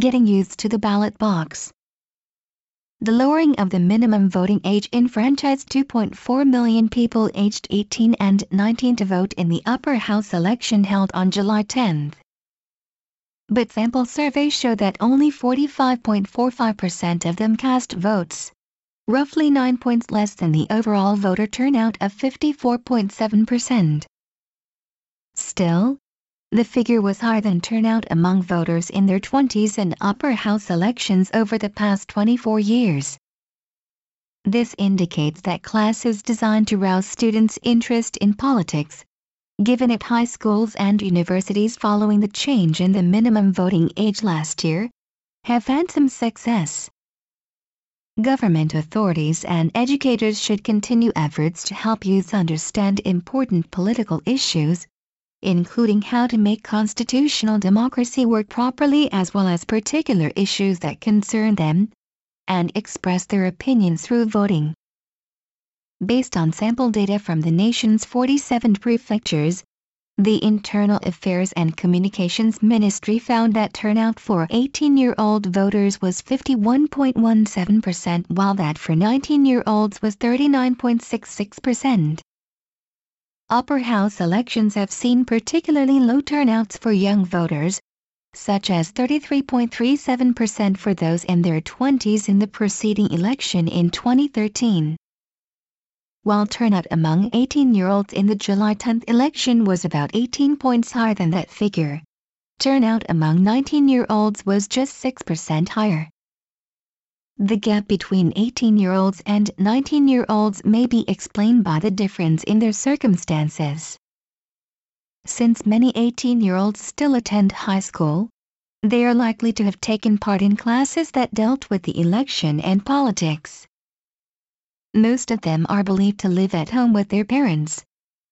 getting youths to the ballot box. The lowering of the minimum voting age enfranchised 2.4 million people aged 18 and 19 to vote in the upper house election held on July 10. But sample surveys show that only 45.45% of them cast votes, roughly 9 points less than the overall voter turnout of 54.7%. Still, the figure was higher than turnout among voters in their 20s in upper house elections over the past 24 years. This indicates that classes designed to rouse students' interest in politics, given at high schools and universities following the change in the minimum voting age last year, have had some success. Government authorities and educators should continue efforts to help youth understand important political issues including how to make constitutional democracy work properly as well as particular issues that concern them, and express their opinions through voting. Based on sample data from the nation's 47 prefectures, the Internal Affairs and Communications Ministry found that turnout for 18-year-old voters was 51.17% while that for 19-year-olds was 39.66%. Upper house elections have seen particularly low turnouts for young voters, such as 33.37% for those in their 20s in the preceding election in 2013. While turnout among 18-year-olds in the July 10 election was about 18 points higher than that figure, turnout among 19-year-olds was just 6% higher. The gap between 18-year-olds and 19-year-olds may be explained by the difference in their circumstances. Since many 18-year-olds still attend high school, they are likely to have taken part in classes that dealt with the election and politics. Most of them are believed to live at home with their parents,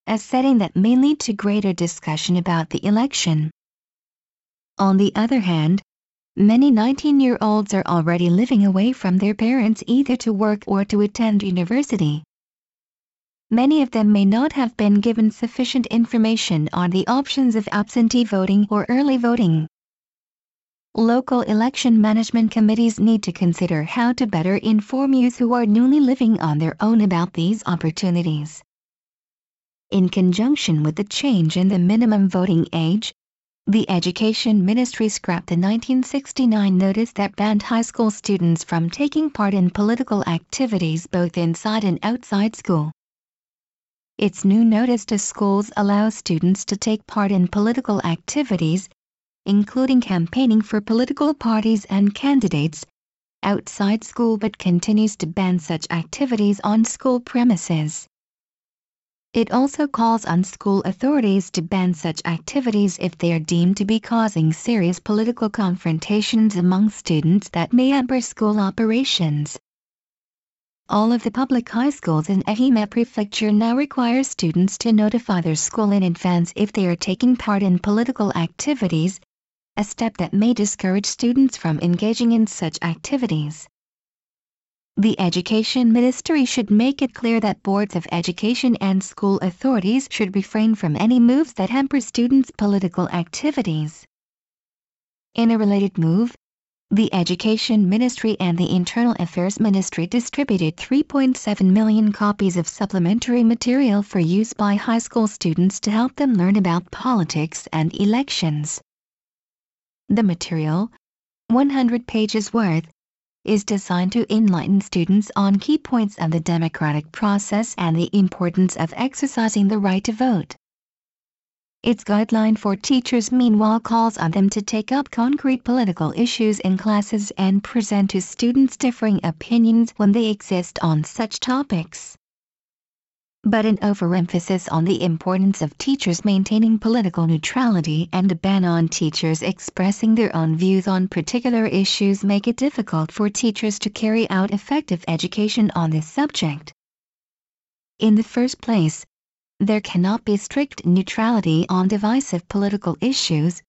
a setting that may lead to greater discussion about the election. On the other hand, Many 19-year-olds are already living away from their parents either to work or to attend university. Many of them may not have been given sufficient information on the options of absentee voting or early voting. Local election management committees need to consider how to better inform youth who are newly living on their own about these opportunities. In conjunction with the change in the minimum voting age, the Education Ministry scrapped the 1969 notice that banned high school students from taking part in political activities both inside and outside school. Its new notice to schools allows students to take part in political activities, including campaigning for political parties and candidates, outside school but continues to ban such activities on school premises. It also calls on school authorities to ban such activities if they are deemed to be causing serious political confrontations among students that may hamper school operations. All of the public high schools in Ehime Prefecture now require students to notify their school in advance if they are taking part in political activities, a step that may discourage students from engaging in such activities. The Education Ministry should make it clear that boards of education and school authorities should refrain from any moves that hamper students' political activities. In a related move, the Education Ministry and the Internal Affairs Ministry distributed 3.7 million copies of supplementary material for use by high school students to help them learn about politics and elections. The material, 100 pages worth, is designed to enlighten students on key points of the democratic process and the importance of exercising the right to vote. Its guideline for teachers meanwhile calls on them to take up concrete political issues in classes and present to students differing opinions when they exist on such topics but an overemphasis on the importance of teachers maintaining political neutrality and a ban on teachers expressing their own views on particular issues make it difficult for teachers to carry out effective education on this subject. In the first place, there cannot be strict neutrality on divisive political issues,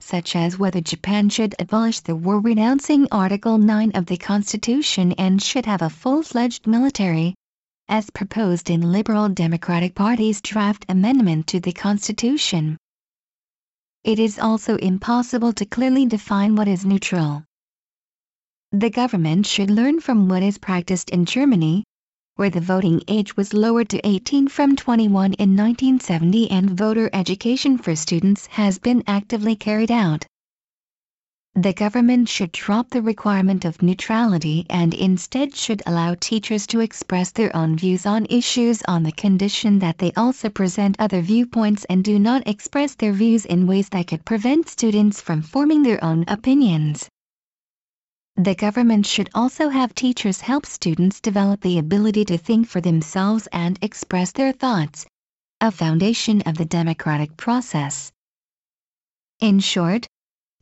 such as whether Japan should abolish the war renouncing Article 9 of the Constitution and should have a full-fledged military, as proposed in Liberal Democratic Party's draft amendment to the Constitution. it is also impossible to clearly define what is neutral. The government should learn from what is practiced in Germany, where the voting age was lowered to 18 from 21 in 1970 and voter education for students has been actively carried out. The government should drop the requirement of neutrality and instead should allow teachers to express their own views on issues on the condition that they also present other viewpoints and do not express their views in ways that could prevent students from forming their own opinions. The government should also have teachers help students develop the ability to think for themselves and express their thoughts, a foundation of the democratic process. In short,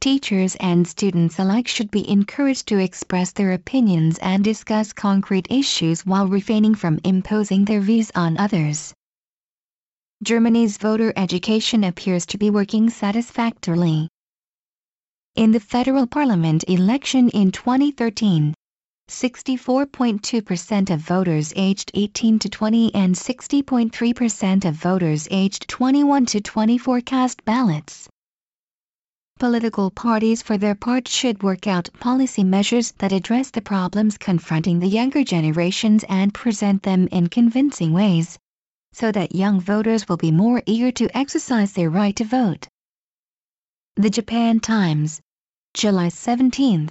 teachers and students alike should be encouraged to express their opinions and discuss concrete issues while refraining from imposing their views on others. Germany's voter education appears to be working satisfactorily. In the federal parliament election in 2013, 64.2% of voters aged 18 to 20 and 60.3% of voters aged 21 to 24 cast ballots. Political parties for their part should work out policy measures that address the problems confronting the younger generations and present them in convincing ways, so that young voters will be more eager to exercise their right to vote. The Japan Times July 17,